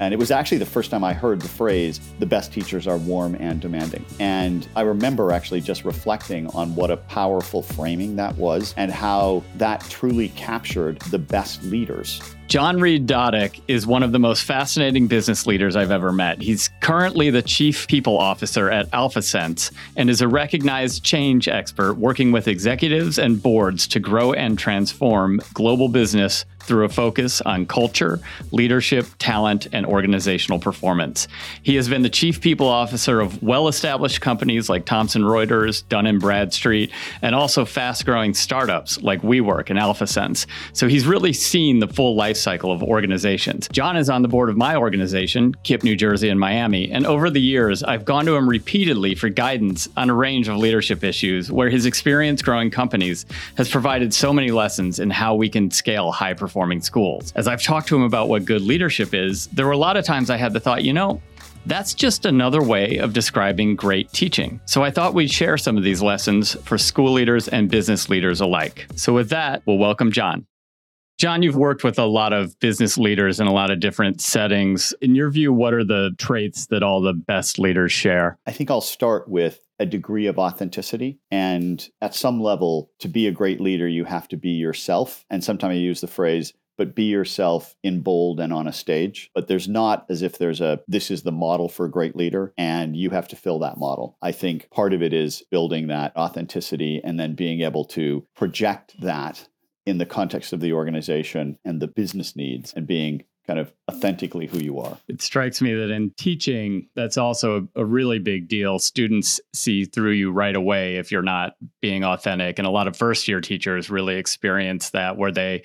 And it was actually the first time I heard the phrase, the best teachers are warm and demanding. And I remember actually just reflecting on what a powerful framing that was and how that truly captured the best leaders John Reid-Dodick is one of the most fascinating business leaders I've ever met. He's currently the chief people officer at AlphaSense and is a recognized change expert working with executives and boards to grow and transform global business through a focus on culture, leadership, talent, and organizational performance. He has been the chief people officer of well established companies like Thomson Reuters, Dun Bradstreet, and also fast growing startups like WeWork and AlphaSense. So he's really seen the full life cycle of organizations. John is on the board of my organization, KIPP New Jersey and Miami, and over the years, I've gone to him repeatedly for guidance on a range of leadership issues where his experience growing companies has provided so many lessons in how we can scale high performing schools. As I've talked to him about what good leadership is, there were a lot of times I had the thought, you know, that's just another way of describing great teaching. So I thought we'd share some of these lessons for school leaders and business leaders alike. So with that, we'll welcome John. John, you've worked with a lot of business leaders in a lot of different settings. In your view, what are the traits that all the best leaders share? I think I'll start with a degree of authenticity. And at some level, to be a great leader, you have to be yourself. And sometimes I use the phrase, but be yourself in bold and on a stage. But there's not as if there's a, this is the model for a great leader and you have to fill that model. I think part of it is building that authenticity and then being able to project that in the context of the organization and the business needs and being kind of authentically who you are. It strikes me that in teaching, that's also a, really big deal. Students see through you right away if you're not being authentic. And a lot of first year teachers really experience that where they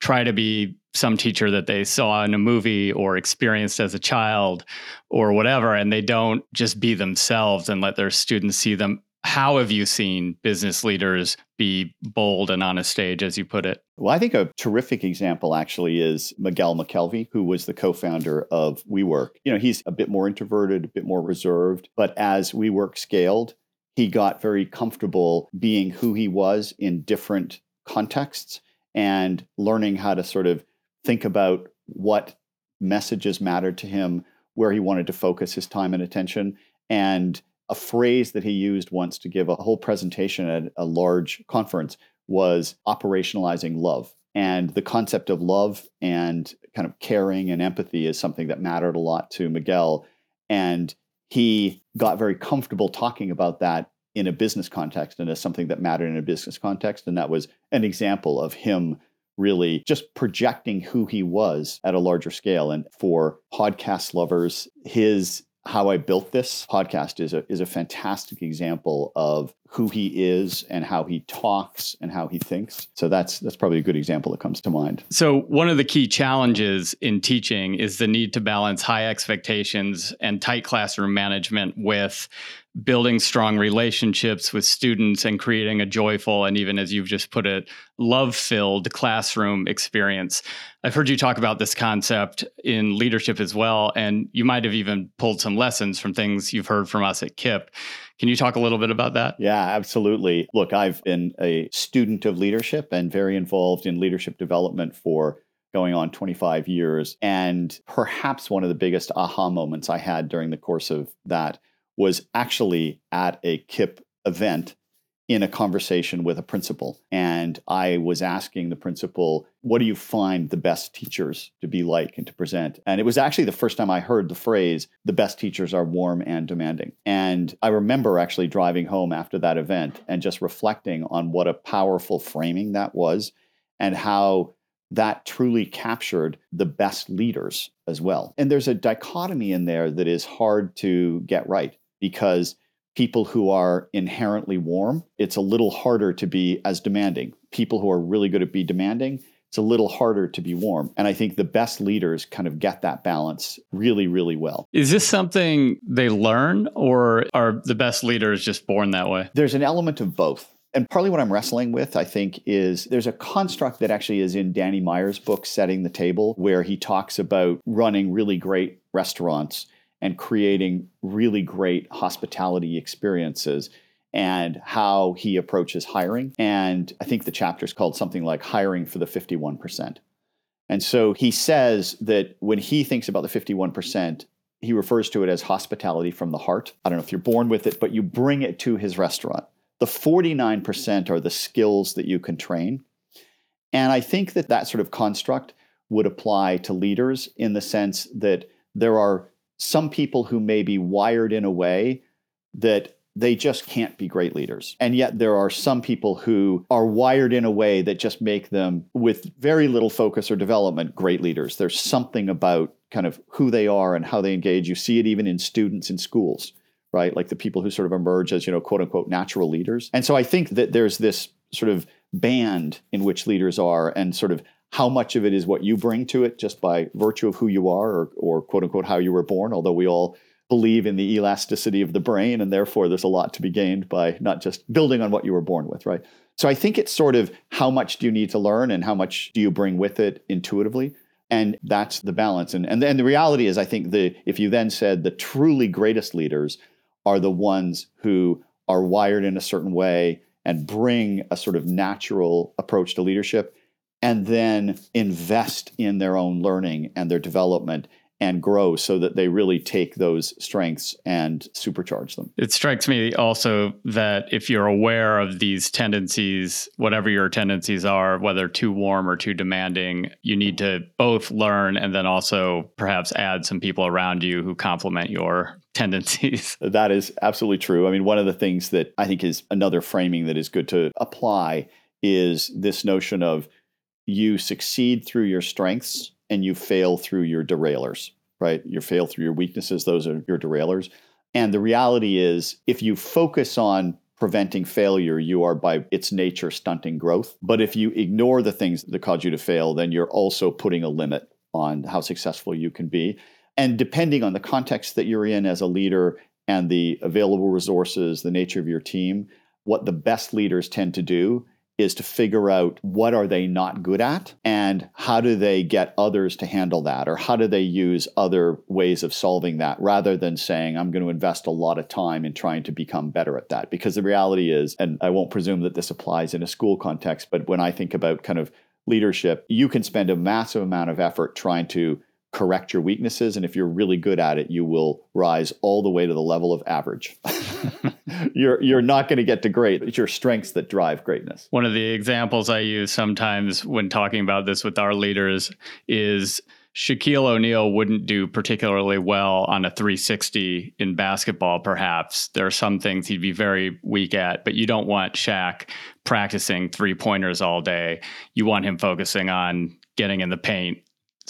try to be some teacher that they saw in a movie or experienced as a child or whatever. And they don't just be themselves and let their students see them how have you seen business leaders be bold and on a stage, as you put it? Well, I think a terrific example actually is Miguel McKelvey, who was the co founder of WeWork. You know, he's a bit more introverted, a bit more reserved, but as WeWork scaled, he got very comfortable being who he was in different contexts and learning how to sort of think about what messages mattered to him, where he wanted to focus his time and attention. And a phrase that he used once to give a whole presentation at a large conference was operationalizing love. And the concept of love and kind of caring and empathy is something that mattered a lot to Miguel. And he got very comfortable talking about that in a business context and as something that mattered in a business context. And that was an example of him really just projecting who he was at a larger scale. And for podcast lovers, his how I built this podcast is a is a fantastic example of who he is and how he talks and how he thinks. So that's that's probably a good example that comes to mind. So one of the key challenges in teaching is the need to balance high expectations and tight classroom management with building strong relationships with students and creating a joyful and even as you've just put it love filled classroom experience i've heard you talk about this concept in leadership as well and you might have even pulled some lessons from things you've heard from us at KIPP can you talk a little bit about that? Yeah absolutely. Look i've been a student of leadership and very involved in leadership development for going on 25 years. And perhaps one of the biggest aha moments i had during the course of that was actually at a KIPP event in a conversation with a principal. And I was asking the principal, what do you find the best teachers to be like and to present? And it was actually the first time I heard the phrase, the best teachers are warm and demanding. And I remember actually driving home after that event and just reflecting on what a powerful framing that was and how that truly captured the best leaders as well. And there's a dichotomy in there that is hard to get right because people who are inherently warm, it's a little harder to be as demanding. People who are really good at be demanding, it's a little harder to be warm. And I think the best leaders kind of get that balance really, really well. Is this something they learn, or are the best leaders just born that way? There's an element of both. And partly what I'm wrestling with, I think, is there's a construct that actually is in Danny Meyer's book, Setting the Table, where he talks about running really great restaurants and creating really great hospitality experiences and how he approaches hiring. And I think the chapter is called something like Hiring for the 51%. And so he says that when he thinks about the 51%, he refers to it as hospitality from the heart. I don't know if you're born with it, but you bring it to his restaurant. The 49% are the skills that you can train. And I think that that sort of construct would apply to leaders in the sense that there are some people who may be wired in a way that they just can't be great leaders. And yet there are some people who are wired in a way that just make them, with very little focus or development, great leaders. There's something about kind of who they are and how they engage. You see it even in students in schools, right? Like the people who sort of emerge as, you know, quote unquote natural leaders. And so I think that there's this sort of band in which leaders are and sort of how much of it is what you bring to it just by virtue of who you are or, or quote unquote how you were born, although we all believe in the elasticity of the brain, and therefore there's a lot to be gained by not just building on what you were born with, right? So I think it's sort of how much do you need to learn and how much do you bring with it intuitively? And that's the balance. And, and then the reality is, I think the if you then said the truly greatest leaders are the ones who are wired in a certain way and bring a sort of natural approach to leadership and then invest in their own learning and their development and grow so that they really take those strengths and supercharge them. It strikes me also that if you're aware of these tendencies, whatever your tendencies are, whether too warm or too demanding, you need to both learn and then also perhaps add some people around you who complement your tendencies. That is absolutely true. I mean, one of the things that I think is another framing that is good to apply is this notion of you succeed through your strengths and you fail through your derailers, right? You fail through your weaknesses, those are your derailers. And the reality is, if you focus on preventing failure, you are by its nature stunting growth. But if you ignore the things that cause you to fail, then you're also putting a limit on how successful you can be. And depending on the context that you're in as a leader and the available resources, the nature of your team, what the best leaders tend to do is to figure out what are they not good at and how do they get others to handle that or how do they use other ways of solving that rather than saying i'm going to invest a lot of time in trying to become better at that. Because the reality is and i won't presume that this applies in a school context but when i think about kind of leadership you can spend a massive amount of effort trying to correct your weaknesses and if you're really good at it you will rise all the way to the level of average you're you're not going to get to great it's your strengths that drive greatness one of the examples i use sometimes when talking about this with our leaders is Shaquille O'Neal wouldn't do particularly well on a 360 in basketball, perhaps. There are some things he'd be very weak at, but you don't want Shaq practicing three pointers all day. You want him focusing on getting in the paint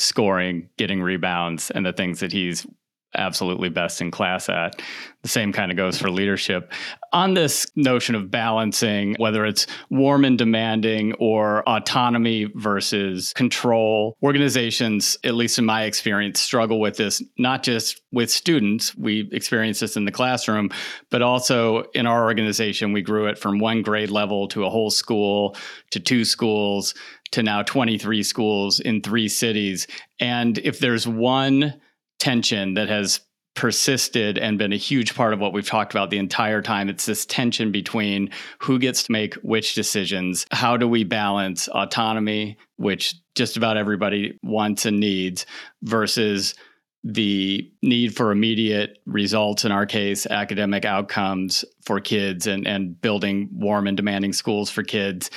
scoring, getting rebounds, and the things that he's absolutely best in class at. The same kind of goes for leadership. On this notion of balancing, whether it's warm and demanding or autonomy versus control, organizations, at least in my experience, struggle with this, not just with students. We experience this in the classroom, but also in our organization, we grew it from one grade level to a whole school to two schools to now 23 schools in three cities. And if there's one tension that has persisted and been a huge part of what we've talked about the entire time. It's this tension between who gets to make which decisions. How do we balance autonomy, which just about everybody wants and needs, versus the need for immediate results, in our case, academic outcomes for kids and, and building warm and demanding schools for kids.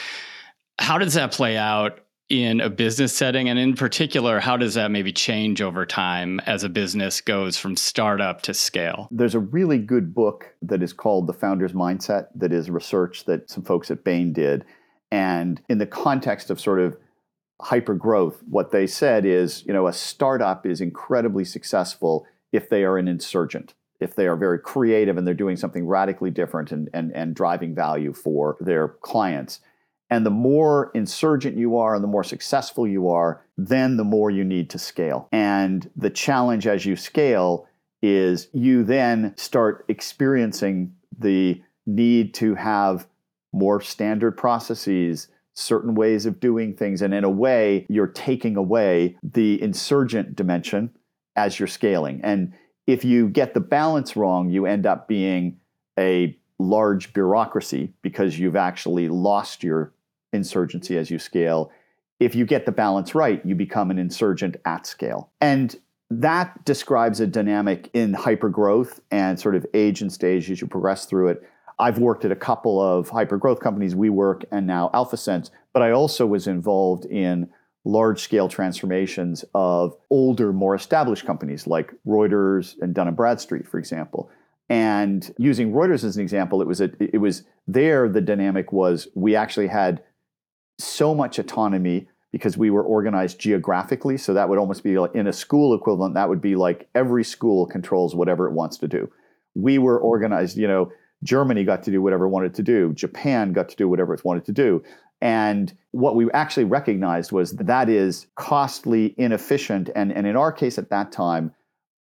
How does that play out in a business setting? And in particular, how does that maybe change over time as a business goes from startup to scale? There's a really good book that is called The Founder's Mindset, that is research that some folks at Bain did. And in the context of sort of hyper growth, what they said is, you know, a startup is incredibly successful if they are an insurgent if they are very creative and they're doing something radically different and, and, and driving value for their clients. And the more insurgent you are and the more successful you are, then the more you need to scale. And the challenge as you scale is you then start experiencing the need to have more standard processes, certain ways of doing things. And in a way, you're taking away the insurgent dimension as you're scaling. And if you get the balance wrong, you end up being a large bureaucracy because you've actually lost your insurgency as you scale. if you get the balance right, you become an insurgent at scale. And that describes a dynamic in hypergrowth and sort of age and stage as you progress through it. I've worked at a couple of hypergrowth companies, WeWork and now AlphaSense, but I also was involved in large scale transformations of older, more established companies like Reuters and Dun and Bradstreet, for example. And using Reuters as an example, it was a, it was there. The dynamic was we actually had so much autonomy because we were organized geographically. So that would almost be like in a school equivalent. That would be like every school controls whatever it wants to do. We were organized. You know, Germany got to do whatever it wanted to do. Japan got to do whatever it wanted to do. And what we actually recognized was that, that is costly, inefficient, and, and in our case at that time,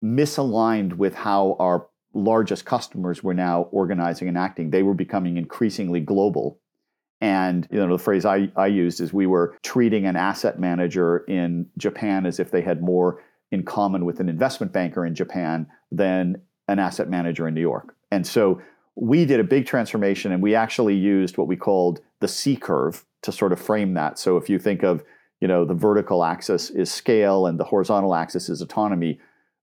misaligned with how our largest customers were now organizing and acting. They were becoming increasingly global. And you know the phrase I, I used is we were treating an asset manager in Japan as if they had more in common with an investment banker in Japan than an asset manager in New York. And so we did a big transformation and we actually used what we called the C curve to sort of frame that. So if you think of, you know, the vertical axis is scale and the horizontal axis is autonomy,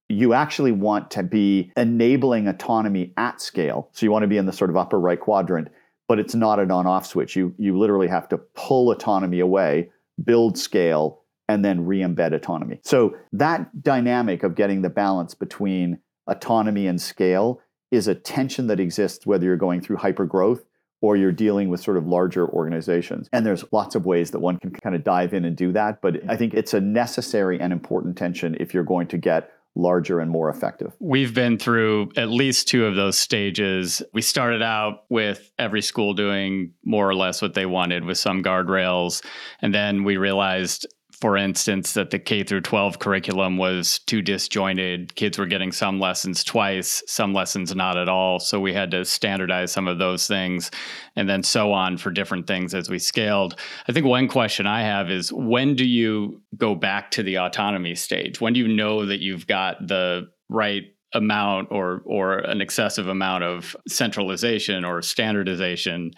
you actually want to be enabling autonomy at scale. So you want to be in the sort of upper right quadrant, but it's not an on-off switch. You you literally have to pull autonomy away, build scale, and then re-embed autonomy. So that dynamic of getting the balance between autonomy and scale is a tension that exists whether you're going through hypergrowth or you're dealing with sort of larger organizations. And there's lots of ways that one can kind of dive in and do that. But I think it's a necessary and important tension if you're going to get larger and more effective. We've been through at least two of those stages. We started out with every school doing more or less what they wanted with some guardrails. And then we realized for instance, that the K through 12 curriculum was too disjointed. Kids were getting some lessons twice, some lessons not at all. So we had to standardize some of those things and then so on for different things as we scaled. I think one question I have is when do you go back to the autonomy stage? When do you know that you've got the right amount or or an excessive amount of centralization or standardization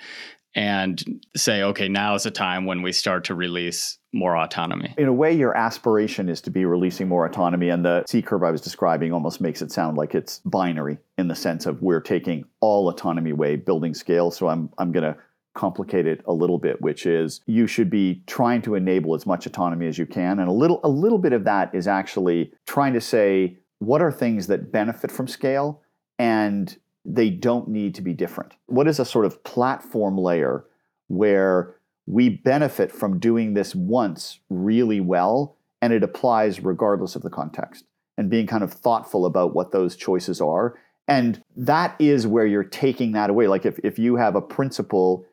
and say, okay, now is the time when we start to release more autonomy. In a way, your aspiration is to be releasing more autonomy. And the C curve I was describing almost makes it sound like it's binary in the sense of we're taking all autonomy away, building scale. So I'm, I'm going to complicate it a little bit, which is you should be trying to enable as much autonomy as you can. And a little, a little bit of that is actually trying to say, what are things that benefit from scale and they don't need to be different? What is a sort of platform layer where we benefit from doing this once really well, and it applies regardless of the context, and being kind of thoughtful about what those choices are. And that is where you're taking that away. Like if, if you have a principle,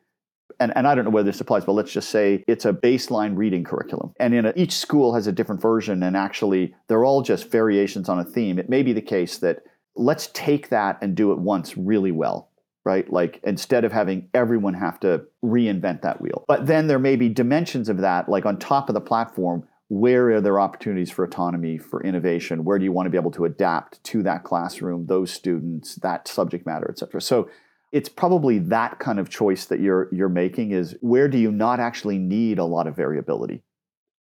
and, and I don't know whether this applies, but let's just say it's a baseline reading curriculum. And in a, each school has a different version, and actually they're all just variations on a theme. It may be the case that let's take that and do it once really well right? Like instead of having everyone have to reinvent that wheel. But then there may be dimensions of that, like on top of the platform, where are there opportunities for autonomy, for innovation? Where do you want to be able to adapt to that classroom, those students, that subject matter, et cetera? So it's probably that kind of choice that you're you're making is where do you not actually need a lot of variability?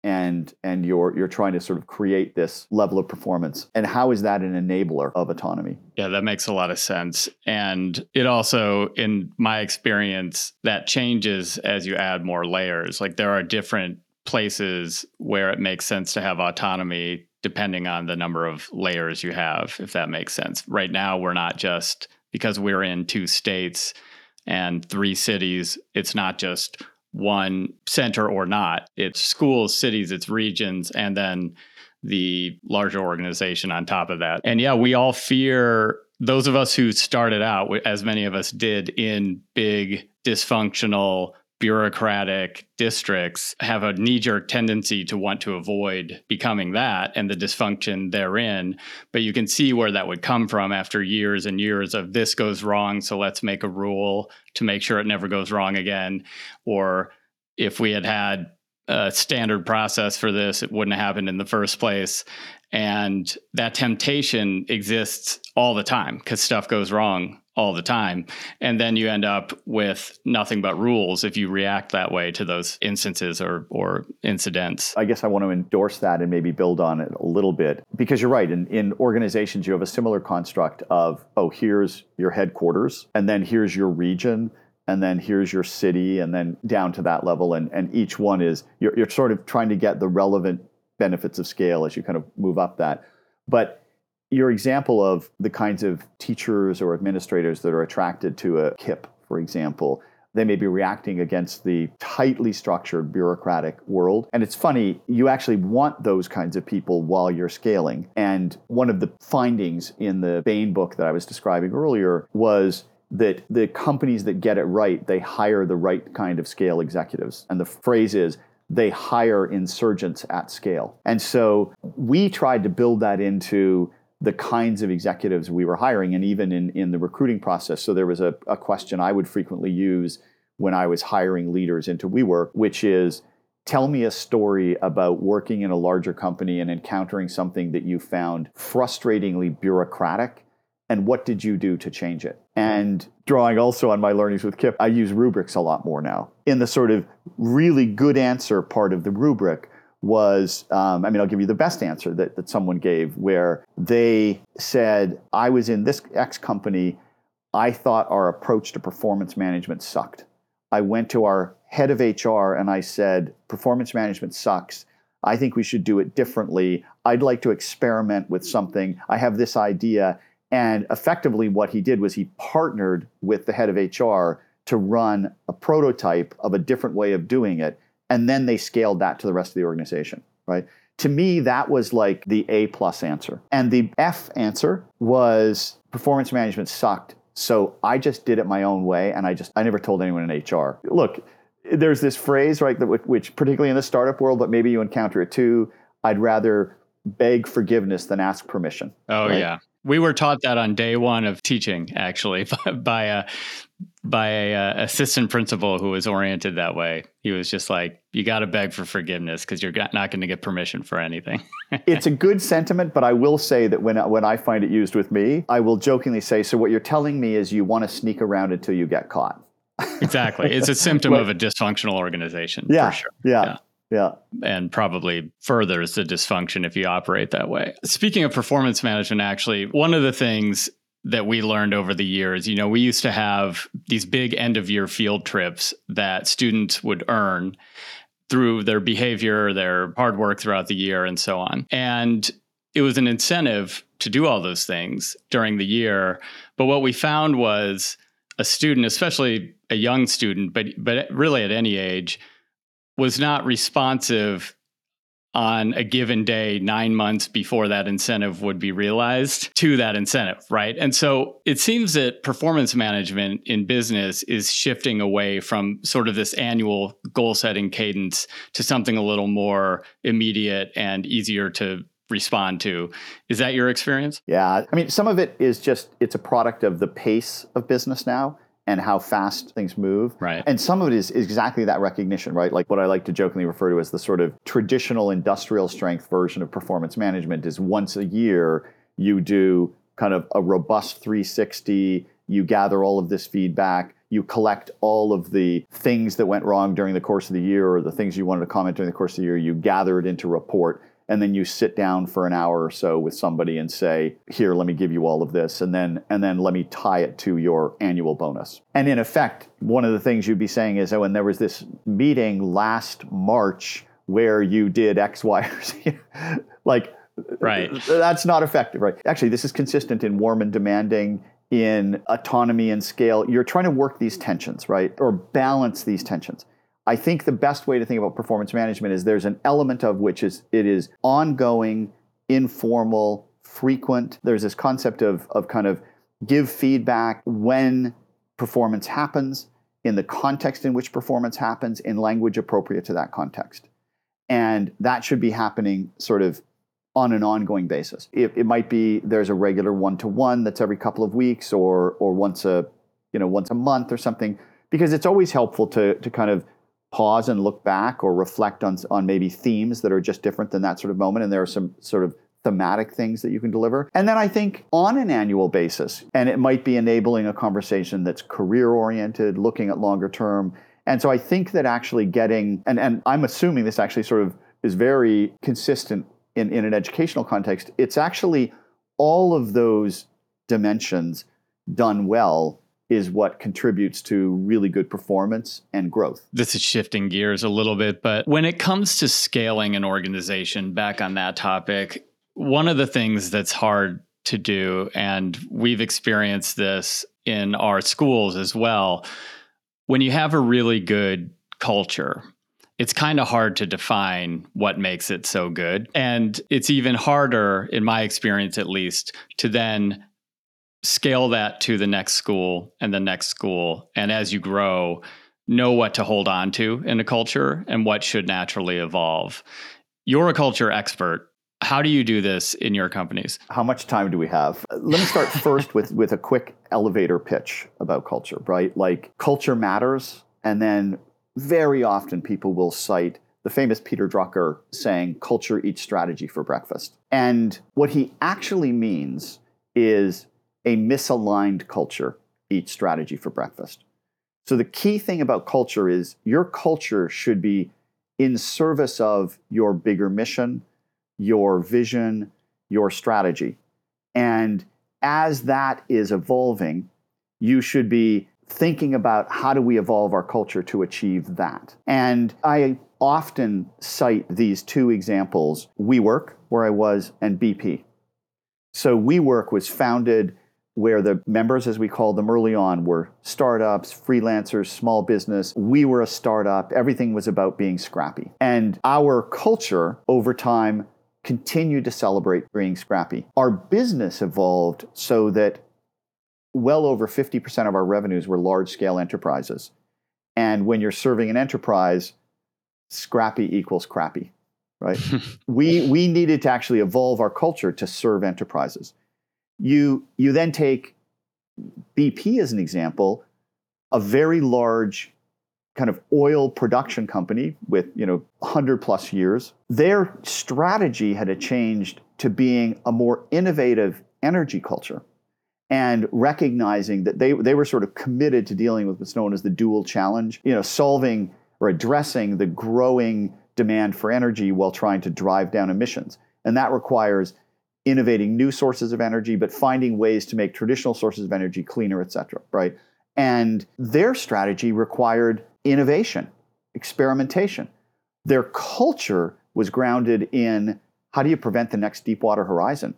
And and you're you're trying to sort of create this level of performance. And how is that an enabler of autonomy? Yeah that makes a lot of sense. And it also in my experience that changes as you add more layers. Like there are different places where it makes sense to have autonomy depending on the number of layers you have if that makes sense. Right now we're not just because we're in two states and three cities it's not just one center or not. It's schools, cities, it's regions, and then the larger organization on top of that. And yeah, we all fear those of us who started out, as many of us did, in big, dysfunctional, bureaucratic districts have a knee jerk tendency to want to avoid becoming that and the dysfunction therein. But you can see where that would come from after years and years of this goes wrong. So let's make a rule to make sure it never goes wrong again. Or if we had had a standard process for this, it wouldn't have happened in the first place. And that temptation exists all the time because stuff goes wrong all the time. And then you end up with nothing but rules if you react that way to those instances or, or incidents. I guess I want to endorse that and maybe build on it a little bit because you're right. In, in organizations, you have a similar construct of, oh, here's your headquarters, and then here's your region. And then here's your city, and then down to that level. And, and each one is, you're, you're sort of trying to get the relevant benefits of scale as you kind of move up that. But your example of the kinds of teachers or administrators that are attracted to a KIPP, for example, they may be reacting against the tightly structured bureaucratic world. And it's funny, you actually want those kinds of people while you're scaling. And one of the findings in the Bain book that I was describing earlier was that the companies that get it right, they hire the right kind of scale executives. And the phrase is, they hire insurgents at scale. And so we tried to build that into the kinds of executives we were hiring and even in, in the recruiting process. So there was a, a question I would frequently use when I was hiring leaders into WeWork, which is tell me a story about working in a larger company and encountering something that you found frustratingly bureaucratic and what did you do to change it? And drawing also on my learnings with KIPP, I use rubrics a lot more now. In the sort of really good answer part of the rubric, was um, I mean, I'll give you the best answer that, that someone gave, where they said, I was in this X company. I thought our approach to performance management sucked. I went to our head of HR and I said, Performance management sucks. I think we should do it differently. I'd like to experiment with something. I have this idea. And effectively, what he did was he partnered with the head of HR to run a prototype of a different way of doing it and then they scaled that to the rest of the organization, right? To me, that was like the A plus answer. And the F answer was performance management sucked. So I just did it my own way and I just, I never told anyone in HR. Look, there's this phrase, right, that which particularly in the startup world, but maybe you encounter it too. I'd rather beg forgiveness than ask permission. Oh, right? yeah. We were taught that on day one of teaching, actually, by a by a uh, assistant principal who was oriented that way. He was just like, "You got to beg for forgiveness because you're not going to get permission for anything." it's a good sentiment, but I will say that when when I find it used with me, I will jokingly say, "So what you're telling me is you want to sneak around until you get caught." exactly, it's a symptom of a dysfunctional organization. Yeah, sure. yeah. yeah. Yeah. And probably furthers the dysfunction if you operate that way. Speaking of performance management, actually, one of the things that we learned over the years. You know, we used to have these big end of year field trips that students would earn through their behavior, their hard work throughout the year, and so on. And it was an incentive to do all those things during the year. But what we found was a student, especially a young student, but but really at any age, was not responsive on a given day, nine months before that incentive would be realized to that incentive, right? And so it seems that performance management in business is shifting away from sort of this annual goal setting cadence to something a little more immediate and easier to respond to. Is that your experience? Yeah. I mean, some of it is just, it's a product of the pace of business now and how fast things move. Right. And some of it is, is exactly that recognition, right? Like what I like to jokingly refer to as the sort of traditional industrial strength version of performance management is once a year you do kind of a robust 360, you gather all of this feedback, you collect all of the things that went wrong during the course of the year or the things you wanted to comment during the course of the year, you gather it into report and then you sit down for an hour or so with somebody and say here let me give you all of this and then and then let me tie it to your annual bonus. And in effect one of the things you'd be saying is oh and there was this meeting last march where you did x y or z. Like right. that's not effective right? Actually this is consistent in warm and demanding in autonomy and scale. You're trying to work these tensions right? Or balance these tensions I think the best way to think about performance management is there's an element of which is it is ongoing, informal, frequent. There's this concept of, of kind of give feedback when performance happens, in the context in which performance happens, in language appropriate to that context. And that should be happening sort of on an ongoing basis. It, it might be there's a regular one-to-one that's every couple of weeks or or once a you know once a month or something because it's always helpful to to kind of pause and look back or reflect on, on maybe themes that are just different than that sort of moment. And there are some sort of thematic things that you can deliver. And then I think on an annual basis, and it might be enabling a conversation that's career oriented, looking at longer term. And so I think that actually getting, and, and I'm assuming this actually sort of is very consistent in, in an educational context, it's actually all of those dimensions done well is what contributes to really good performance and growth. This is shifting gears a little bit, but when it comes to scaling an organization, back on that topic, one of the things that's hard to do, and we've experienced this in our schools as well, when you have a really good culture, it's kind of hard to define what makes it so good. And it's even harder, in my experience at least, to then scale that to the next school and the next school. And as you grow, know what to hold on to in a culture and what should naturally evolve. You're a culture expert. How do you do this in your companies? How much time do we have? Let me start first with, with a quick elevator pitch about culture, right? Like culture matters. And then very often people will cite the famous Peter Drucker saying, culture eats strategy for breakfast. And what he actually means is a misaligned culture eats strategy for breakfast. So the key thing about culture is your culture should be in service of your bigger mission, your vision, your strategy. And as that is evolving, you should be thinking about how do we evolve our culture to achieve that. And I often cite these two examples WeWork, where I was, and BP. So WeWork was founded where the members, as we called them early on, were startups, freelancers, small business. We were a startup. Everything was about being scrappy. And our culture over time continued to celebrate being scrappy. Our business evolved so that well over 50% of our revenues were large scale enterprises. And when you're serving an enterprise, scrappy equals crappy, right? we, we needed to actually evolve our culture to serve enterprises. You, you then take BP as an example, a very large kind of oil production company with you know 100 plus years. Their strategy had changed to being a more innovative energy culture and recognizing that they, they were sort of committed to dealing with what's known as the dual challenge you know solving or addressing the growing demand for energy while trying to drive down emissions. And that requires innovating new sources of energy, but finding ways to make traditional sources of energy cleaner, et cetera, right? And their strategy required innovation, experimentation. Their culture was grounded in how do you prevent the next Deepwater Horizon?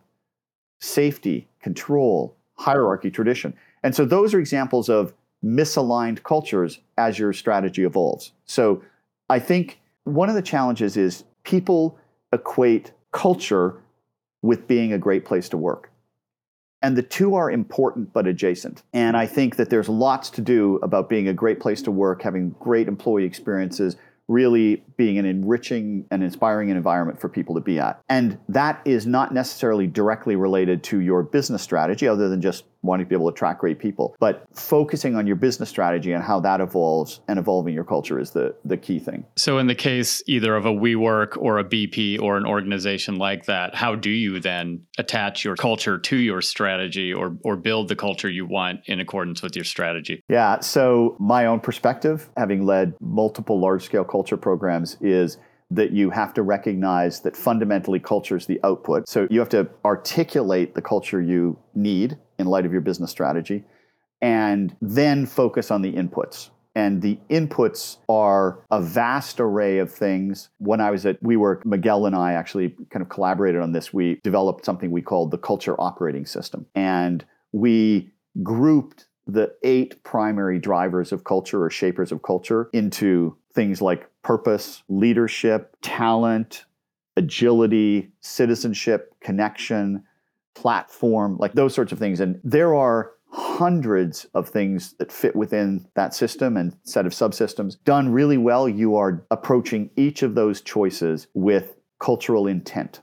Safety, control, hierarchy, tradition. And so those are examples of misaligned cultures as your strategy evolves. So I think one of the challenges is people equate culture with being a great place to work. And the two are important but adjacent. And I think that there's lots to do about being a great place to work, having great employee experiences, really being an enriching and inspiring environment for people to be at. And that is not necessarily directly related to your business strategy, other than just wanting to be able to attract great people. But focusing on your business strategy and how that evolves and evolving your culture is the, the key thing. So, in the case either of a WeWork or a BP or an organization like that, how do you then attach your culture to your strategy or, or build the culture you want in accordance with your strategy? Yeah. So, my own perspective, having led multiple large scale culture programs, is that you have to recognize that fundamentally culture is the output. So you have to articulate the culture you need in light of your business strategy and then focus on the inputs. And the inputs are a vast array of things. When I was at WeWork, Miguel and I actually kind of collaborated on this. We developed something we called the culture operating system. And we grouped the eight primary drivers of culture or shapers of culture into things like purpose, leadership, talent, agility, citizenship, connection, platform, like those sorts of things. And there are hundreds of things that fit within that system and set of subsystems. Done really well, you are approaching each of those choices with cultural intent.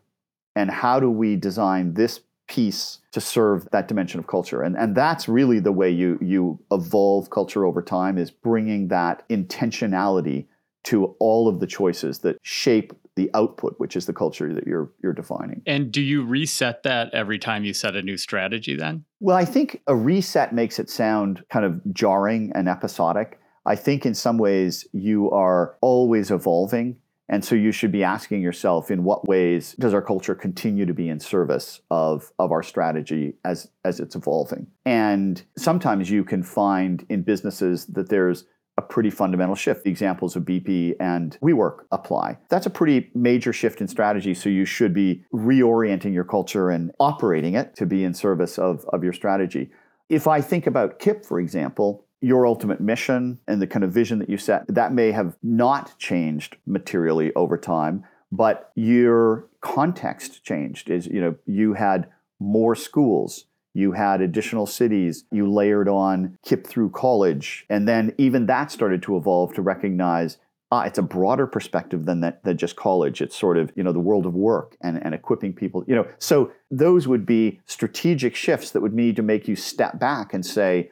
And how do we design this piece to serve that dimension of culture? And, and that's really the way you, you evolve culture over time is bringing that intentionality to all of the choices that shape the output, which is the culture that you're you're defining. And do you reset that every time you set a new strategy then? Well, I think a reset makes it sound kind of jarring and episodic. I think in some ways you are always evolving. And so you should be asking yourself in what ways does our culture continue to be in service of, of our strategy as, as it's evolving? And sometimes you can find in businesses that there's a pretty fundamental shift. The examples of BP and WeWork apply. That's a pretty major shift in strategy. So you should be reorienting your culture and operating it to be in service of, of your strategy. If I think about KIPP, for example, your ultimate mission and the kind of vision that you set, that may have not changed materially over time, but your context changed. Is you know, you had more schools, you had additional cities, you layered on KIPP through college, and then even that started to evolve to recognize ah, it's a broader perspective than that than just college. It's sort of, you know, the world of work and, and equipping people, you know. So those would be strategic shifts that would need to make you step back and say,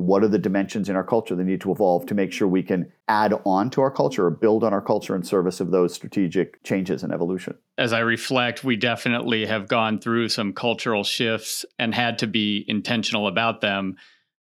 what are the dimensions in our culture that need to evolve to make sure we can add on to our culture or build on our culture in service of those strategic changes and evolution? As i reflect we definitely have gone through some cultural shifts and had to be intentional about them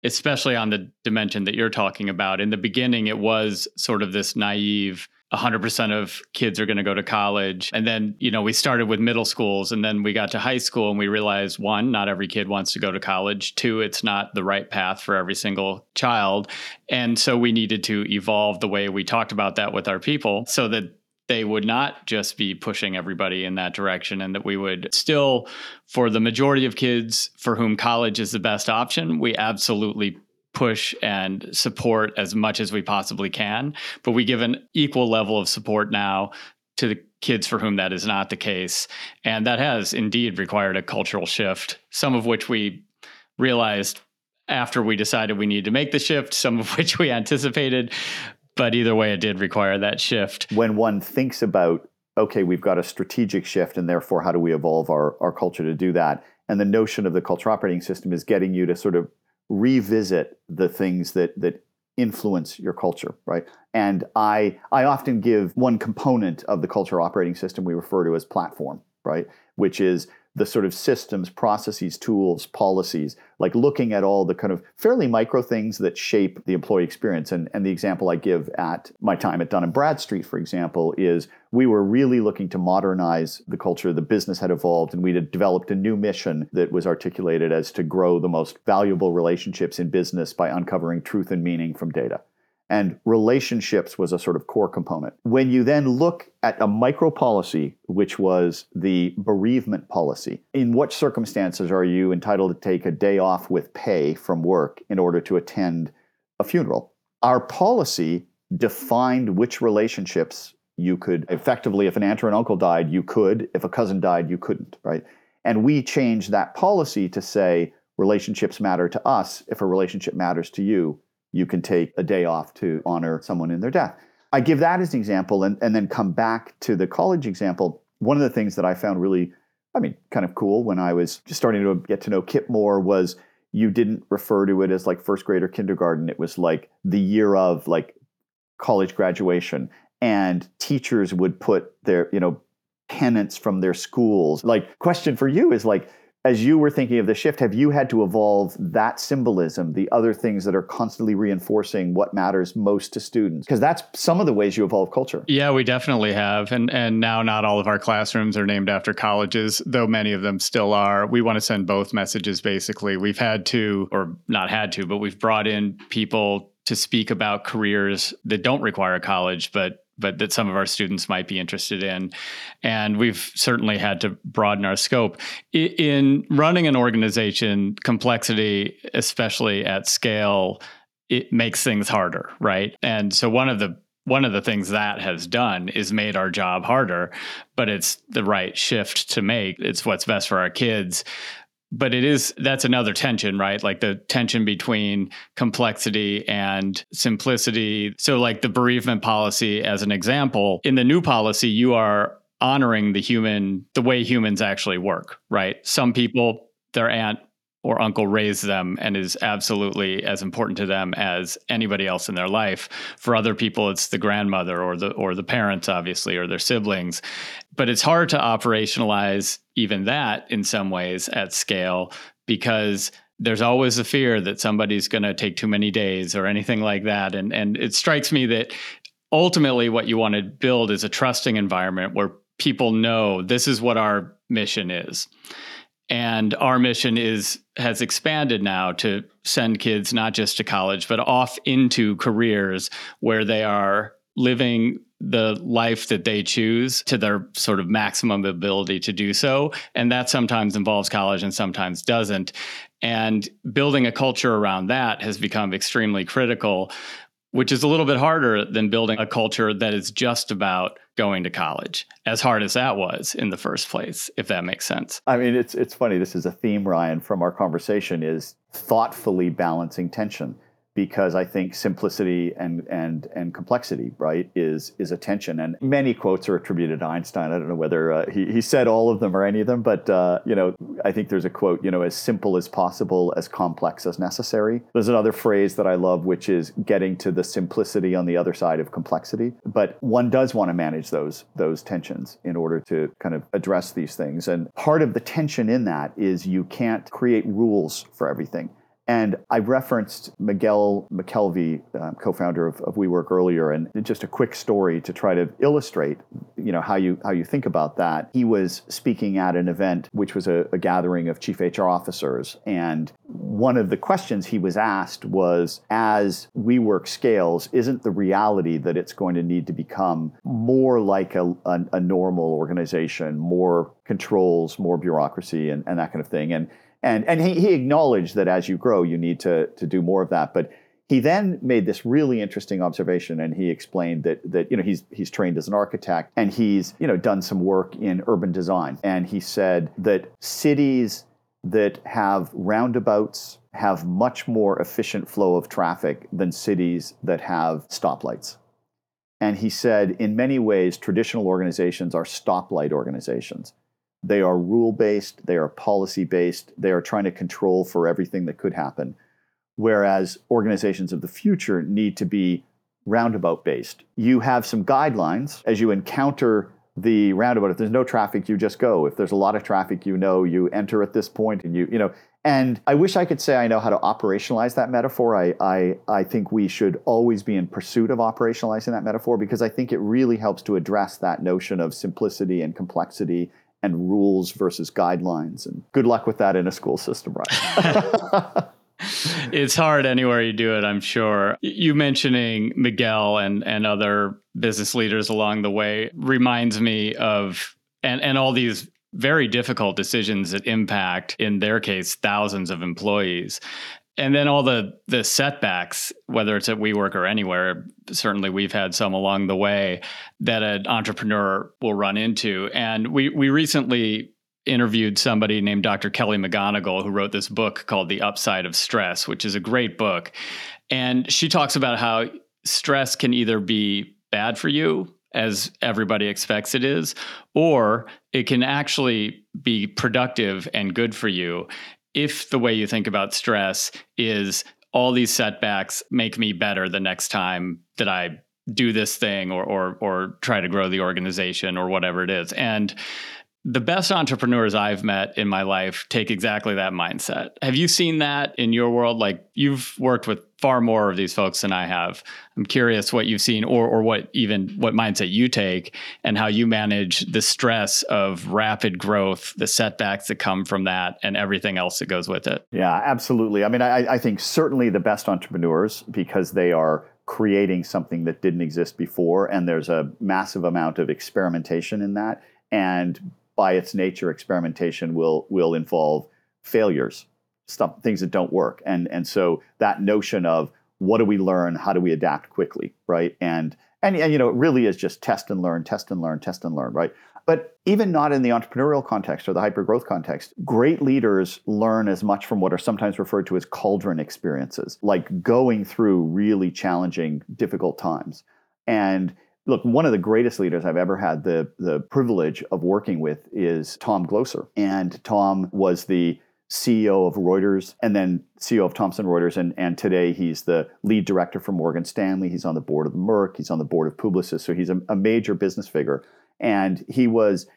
especially on the dimension that you're talking about. In the beginning it was sort of this naive 100% of kids are going to go to college. And then, you know, we started with middle schools and then we got to high school and we realized one, not every kid wants to go to college. Two, it's not the right path for every single child. And so we needed to evolve the way we talked about that with our people so that they would not just be pushing everybody in that direction and that we would still for the majority of kids for whom college is the best option we absolutely push and support as much as we possibly can. But we give an equal level of support now to the kids for whom that is not the case. And that has indeed required a cultural shift, some of which we realized after we decided we needed to make the shift, some of which we anticipated. But either way, it did require that shift. When one thinks about, okay, we've got a strategic shift, and therefore, how do we evolve our, our culture to do that? And the notion of the culture operating system is getting you to sort of revisit the things that that influence your culture, right? And I I often give one component of the culture operating system we refer to as platform, right? Which is the sort of systems, processes, tools, policies, like looking at all the kind of fairly micro things that shape the employee experience. And, and the example I give at my time at Dun and Bradstreet, for example, is we were really looking to modernize the culture. The business had evolved, and we had developed a new mission that was articulated as to grow the most valuable relationships in business by uncovering truth and meaning from data and relationships was a sort of core component. When you then look at a micro policy, which was the bereavement policy, in what circumstances are you entitled to take a day off with pay from work in order to attend a funeral? Our policy defined which relationships you could effectively, if an aunt or an uncle died, you could. If a cousin died, you couldn't, right? And we changed that policy to say relationships matter to us if a relationship matters to you you can take a day off to honor someone in their death. I give that as an example and, and then come back to the college example. One of the things that I found really, I mean, kind of cool when I was just starting to get to know KIPP more was you didn't refer to it as like first grade or kindergarten. It was like the year of like college graduation. And teachers would put their, you know, pennants from their schools. Like, question for you is like, as you were thinking of the shift, have you had to evolve that symbolism, the other things that are constantly reinforcing what matters most to students? Because that's some of the ways you evolve culture. Yeah, we definitely have. And and now not all of our classrooms are named after colleges, though many of them still are. We want to send both messages basically. We've had to or not had to, but we've brought in people to speak about careers that don't require college but but that some of our students might be interested in. And we've certainly had to broaden our scope. In running an organization, complexity, especially at scale, it makes things harder, right? And so one of the one of the things that has done is made our job harder, but it's the right shift to make. It's what's best for our kids but it is that's another tension right like the tension between complexity and simplicity so like the bereavement policy as an example in the new policy you are honoring the human the way humans actually work right some people their aunt or uncle raised them and is absolutely as important to them as anybody else in their life. For other people, it's the grandmother or the or the parents, obviously, or their siblings. But it's hard to operationalize even that in some ways at scale because there's always a fear that somebody's going to take too many days or anything like that. And and it strikes me that ultimately what you want to build is a trusting environment where people know this is what our mission is and our mission is has expanded now to send kids not just to college but off into careers where they are living the life that they choose to their sort of maximum ability to do so. And that sometimes involves college and sometimes doesn't. And building a culture around that has become extremely critical which is a little bit harder than building a culture that is just about going to college as hard as that was in the first place if that makes sense. I mean it's it's funny. This is a theme ryan from our conversation is thoughtfully balancing tension because I think simplicity and and and complexity, right, is is a tension. And many quotes are attributed to Einstein. I don't know whether uh, he he said all of them or any of them, but uh, you know, I think there's a quote, you know, as simple as possible, as complex as necessary. There's another phrase that I love, which is getting to the simplicity on the other side of complexity. But one does want to manage those those tensions in order to kind of address these things. And part of the tension in that is you can't create rules for everything and I referenced Miguel McKelvey, uh, co-founder of, of, WeWork earlier, and just a quick story to try to illustrate, you know, how you how you think about that. He was speaking at an event which was a, a gathering of chief HR officers, and one of the questions he was asked was, as WeWork scales, isn't the reality that it's going to need to become more like a, a, a normal organization, more controls, more bureaucracy, and, and that kind of thing, and and and he, he acknowledged that as you grow, you need to to do more of that. But he then made this really interesting observation, and he explained that that you know he's he's trained as an architect, and he's you know done some work in urban design, and he said that cities that have roundabouts have much more efficient flow of traffic than cities that have stoplights. And he said, in many ways, traditional organizations are stoplight organizations. They are rule based, they are policy based, they are trying to control for everything that could happen. Whereas organizations of the future need to be roundabout based. You have some guidelines as you encounter the roundabout. If there's no traffic, you just go. If there's a lot of traffic, you know you enter at this point and you, you know, and I wish I could say I know how to operationalize that metaphor. I, I, I think we should always be in pursuit of operationalizing that metaphor because I think it really helps to address that notion of simplicity and complexity and rules versus guidelines. And good luck with that in a school system, right? it's hard anywhere you do it, I'm sure. You mentioning Miguel and, and other business leaders along the way reminds me of, and, and all these very difficult decisions that impact, in their case, thousands of employees and then all the the setbacks whether it's at WeWork or anywhere certainly we've had some along the way that an entrepreneur will run into and we we recently interviewed somebody named Dr. Kelly McGonigal who wrote this book called The Upside of Stress which is a great book and she talks about how stress can either be bad for you as everybody expects it is or it can actually be productive and good for you if the way you think about stress is all these setbacks make me better the next time that I do this thing or or or try to grow the organization or whatever it is. And the best entrepreneurs I've met in my life take exactly that mindset. Have you seen that in your world? Like you've worked with far more of these folks than I have. I'm curious what you've seen or or what even what mindset you take and how you manage the stress of rapid growth, the setbacks that come from that and everything else that goes with it. Yeah, absolutely. I mean, I, I think certainly the best entrepreneurs because they are creating something that didn't exist before and there's a massive amount of experimentation in that and by its nature, experimentation will will involve failures, stuff, things that don't work, and and so that notion of what do we learn, how do we adapt quickly, right? And and, and you know, it really is just test and learn, test and learn, test and learn, right? But even not in the entrepreneurial context or the hyper growth context, great leaders learn as much from what are sometimes referred to as cauldron experiences, like going through really challenging, difficult times. And Look, one of the greatest leaders I've ever had the, the privilege of working with is Tom Glocer. And Tom was the CEO of Reuters and then CEO of Thomson Reuters. And, and today he's the lead director for Morgan Stanley. He's on the board of Merck. He's on the board of Publicis. So he's a, a major business figure. And he was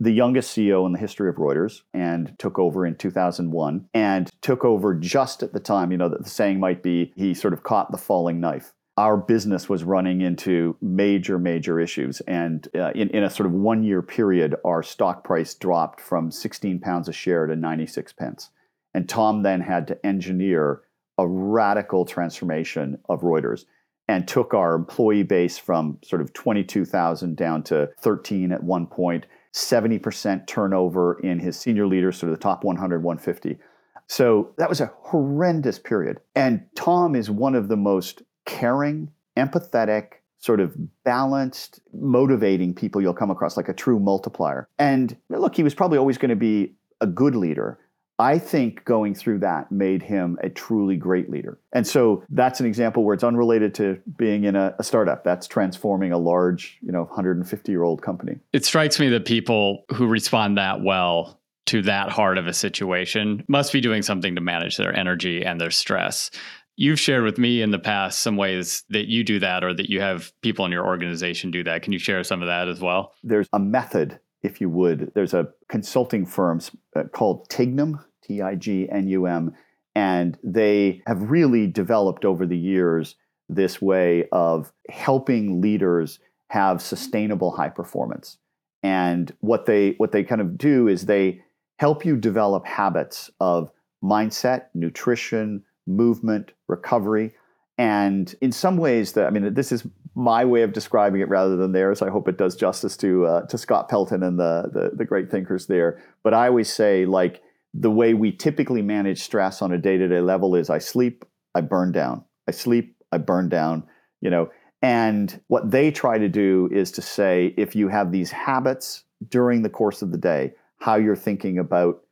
the youngest CEO in the history of Reuters and took over in 2001 and took over just at the time, you know, the saying might be he sort of caught the falling knife our business was running into major, major issues. And uh, in, in a sort of one year period, our stock price dropped from 16 pounds a share to 96 pence. And Tom then had to engineer a radical transformation of Reuters and took our employee base from sort of 22,000 down to 13 at one point, 70% turnover in his senior leaders, sort of the top 100, 150. So that was a horrendous period. And Tom is one of the most caring, empathetic, sort of balanced, motivating people you'll come across, like a true multiplier. And look, he was probably always going to be a good leader. I think going through that made him a truly great leader. And so that's an example where it's unrelated to being in a, a startup. That's transforming a large, you know, 150 year old company. It strikes me that people who respond that well to that hard of a situation must be doing something to manage their energy and their stress. You've shared with me in the past some ways that you do that or that you have people in your organization do that. Can you share some of that as well? There's a method, if you would. There's a consulting firm uh, called Tignum, T I G N U M, and they have really developed over the years this way of helping leaders have sustainable high performance. And what they what they kind of do is they help you develop habits of mindset, nutrition, movement, recovery. And in some ways, that I mean, this is my way of describing it rather than theirs. I hope it does justice to uh, to Scott Peltin and the, the the great thinkers there. But I always say, like the way we typically manage stress on a day to day level is: I sleep, I burn down. I sleep, I burn down. You know, and what they try to do is to say, if you have these habits during the course of the day, how you're thinking about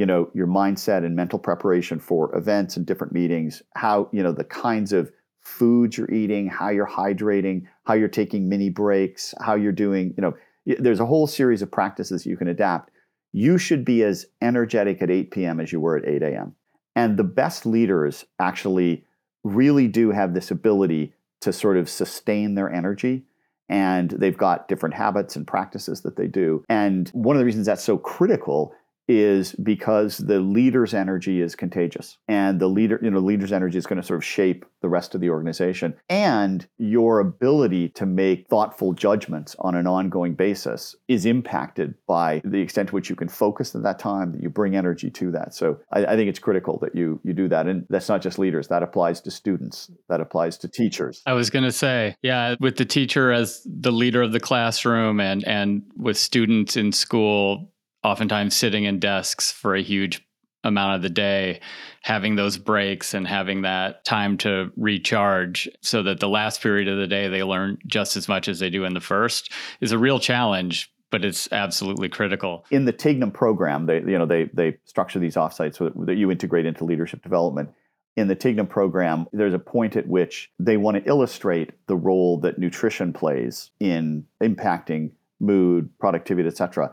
you know your mindset and mental preparation for events and different meetings how you know the kinds of foods you're eating how you're hydrating how you're taking mini breaks how you're doing you know there's a whole series of practices you can adapt. You should be as energetic at 8 p.m as you were at 8 a.m and the best leaders actually really do have this ability to sort of sustain their energy and they've got different habits and practices that they do. And one of the reasons that's so critical is because the leader's energy is contagious and the leader you know leader's energy is going to sort of shape the rest of the organization. And your ability to make thoughtful judgments on an ongoing basis is impacted by the extent to which you can focus at that time that you bring energy to that. So I, I think it's critical that you you do that. And that's not just leaders. That applies to students. That applies to teachers. I was going to say yeah with the teacher as the leader of the classroom and and with students in school oftentimes sitting in desks for a huge amount of the day, having those breaks and having that time to recharge so that the last period of the day they learn just as much as they do in the first is a real challenge. But it's absolutely critical. In the Tignum program, they you know they they structure these offsites so that, you integrate into leadership development in the Tignum program, there's a point at which they want to illustrate the role that nutrition plays in impacting mood, productivity, etc.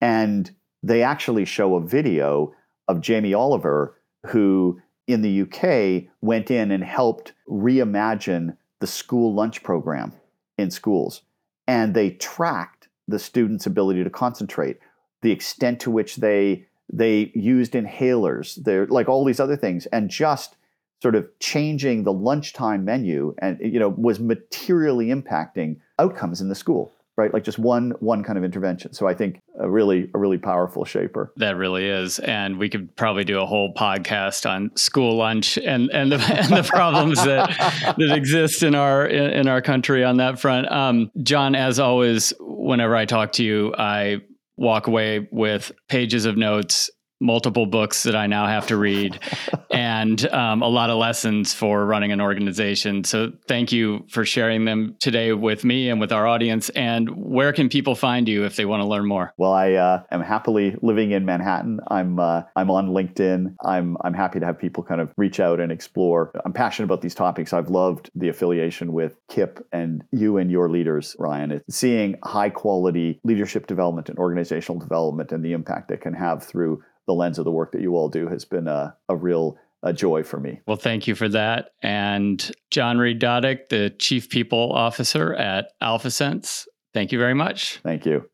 And they actually show a video of Jamie Oliver, who in the UK went in and helped reimagine the school lunch program in schools. And they tracked the students' ability to concentrate, the extent to which they they used inhalers, they're like all these other things, and just sort of changing the lunchtime menu and you know was materially impacting outcomes in the school right? Like just one one kind of intervention. So i think a really a really powerful shaper. That really is. And we could probably do a whole podcast on school lunch and and the, and the problems that that exist in our in, in our country on that front. Um, john as always whenever i talk to you i walk away with pages of notes multiple books that I now have to read and um, a lot of lessons for running an organization. So thank you for sharing them today with me and with our audience. And where can people find you if they want to learn more? Well, I uh, am happily living in Manhattan. I'm uh, I'm on LinkedIn. I'm I'm happy to have people kind of reach out and explore. I'm passionate about these topics. I've loved the affiliation with KIPP and you and your leaders, Ryan. It's seeing high quality leadership development and organizational development and the impact it can have through the lens of the work that you all do has been a, a real a joy for me. Well, thank you for that. And John Reid-Dodick, the Chief People Officer at AlphaSense, thank you very much. Thank you.